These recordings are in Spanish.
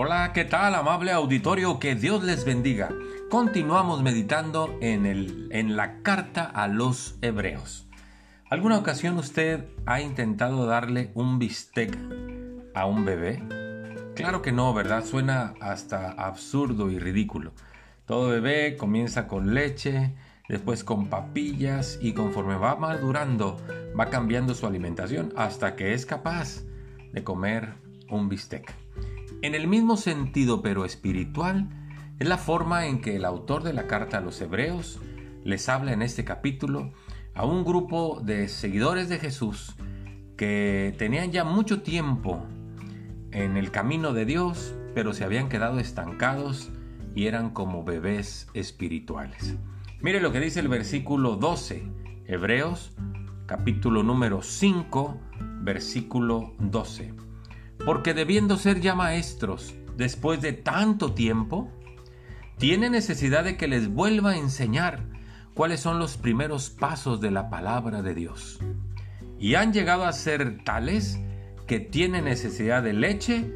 Hola, ¿qué tal amable auditorio? Que Dios les bendiga. Continuamos meditando en, el, en la carta a los hebreos. ¿Alguna ocasión usted ha intentado darle un bistec a un bebé? Claro que no, ¿verdad? Suena hasta absurdo y ridículo. Todo bebé comienza con leche, después con papillas y conforme va madurando va cambiando su alimentación hasta que es capaz de comer un bistec. En el mismo sentido pero espiritual, es la forma en que el autor de la carta a los hebreos les habla en este capítulo a un grupo de seguidores de Jesús que tenían ya mucho tiempo en el camino de Dios, pero se habían quedado estancados y eran como bebés espirituales. Mire lo que dice el versículo 12, Hebreos capítulo número 5, versículo 12 porque debiendo ser ya maestros después de tanto tiempo, tiene necesidad de que les vuelva a enseñar cuáles son los primeros pasos de la palabra de Dios. Y han llegado a ser tales que tienen necesidad de leche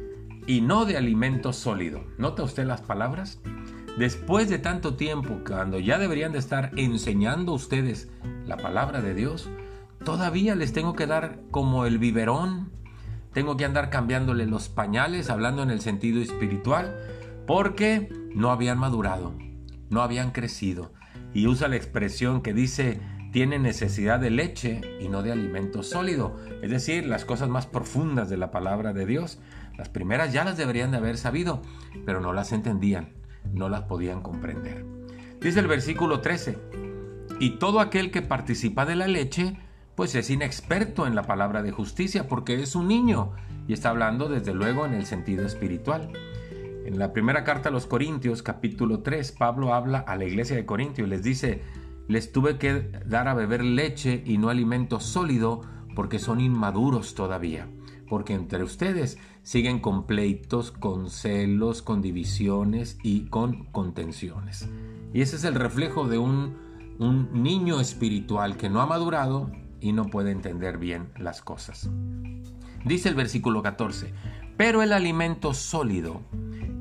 y no de alimento sólido. ¿Nota usted las palabras? Después de tanto tiempo, cuando ya deberían de estar enseñando ustedes la palabra de Dios, todavía les tengo que dar como el biberón tengo que andar cambiándole los pañales, hablando en el sentido espiritual, porque no habían madurado, no habían crecido. Y usa la expresión que dice, tiene necesidad de leche y no de alimento sólido, es decir, las cosas más profundas de la palabra de Dios. Las primeras ya las deberían de haber sabido, pero no las entendían, no las podían comprender. Dice el versículo 13, y todo aquel que participa de la leche, pues es inexperto en la palabra de justicia porque es un niño y está hablando desde luego en el sentido espiritual. En la primera carta a los Corintios, capítulo 3, Pablo habla a la iglesia de Corintios y les dice, les tuve que dar a beber leche y no alimento sólido porque son inmaduros todavía, porque entre ustedes siguen con pleitos, con celos, con divisiones y con contenciones. Y ese es el reflejo de un, un niño espiritual que no ha madurado y no puede entender bien las cosas. Dice el versículo 14, pero el alimento sólido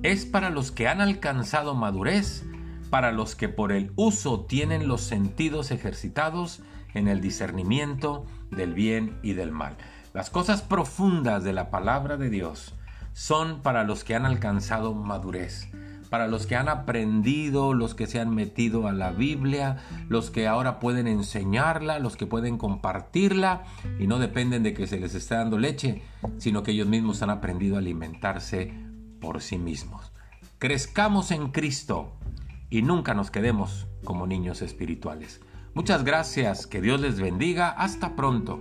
es para los que han alcanzado madurez, para los que por el uso tienen los sentidos ejercitados en el discernimiento del bien y del mal. Las cosas profundas de la palabra de Dios son para los que han alcanzado madurez, para los que han aprendido, los que se han metido a la Biblia, los que ahora pueden enseñarla, los que pueden compartirla y no dependen de que se les esté dando leche, sino que ellos mismos han aprendido a alimentarse por sí mismos. Crezcamos en Cristo y nunca nos quedemos como niños espirituales. Muchas gracias, que Dios les bendiga, hasta pronto.